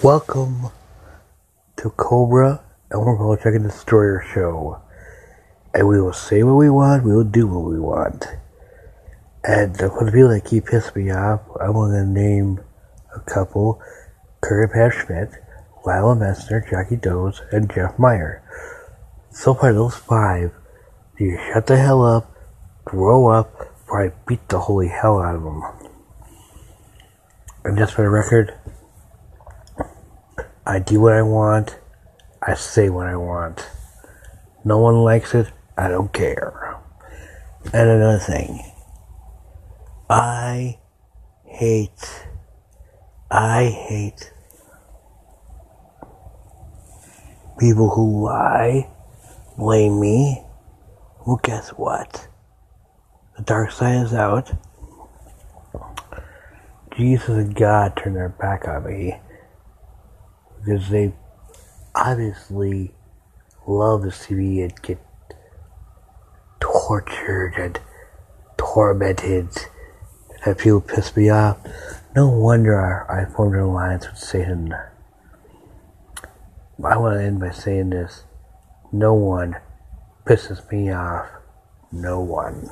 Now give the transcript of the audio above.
Welcome to Cobra and check the Destroyer Show. And we will say what we want, we will do what we want. And for the people that keep pissing me off, I'm going to name a couple Curry Pat Schmidt, Lila Messner, Jackie Doze, and Jeff Meyer. So far, those five, you shut the hell up, grow up, or I beat the holy hell out of them. And just for the record, I do what I want. I say what I want. No one likes it. I don't care. And another thing. I hate, I hate people who lie, blame me. Well, guess what? The dark side is out. Jesus and God turned their back on me because they obviously love to see me get tortured and tormented. Have people piss me off. No wonder I formed an alliance with Satan. I want to end by saying this. No one pisses me off. No one.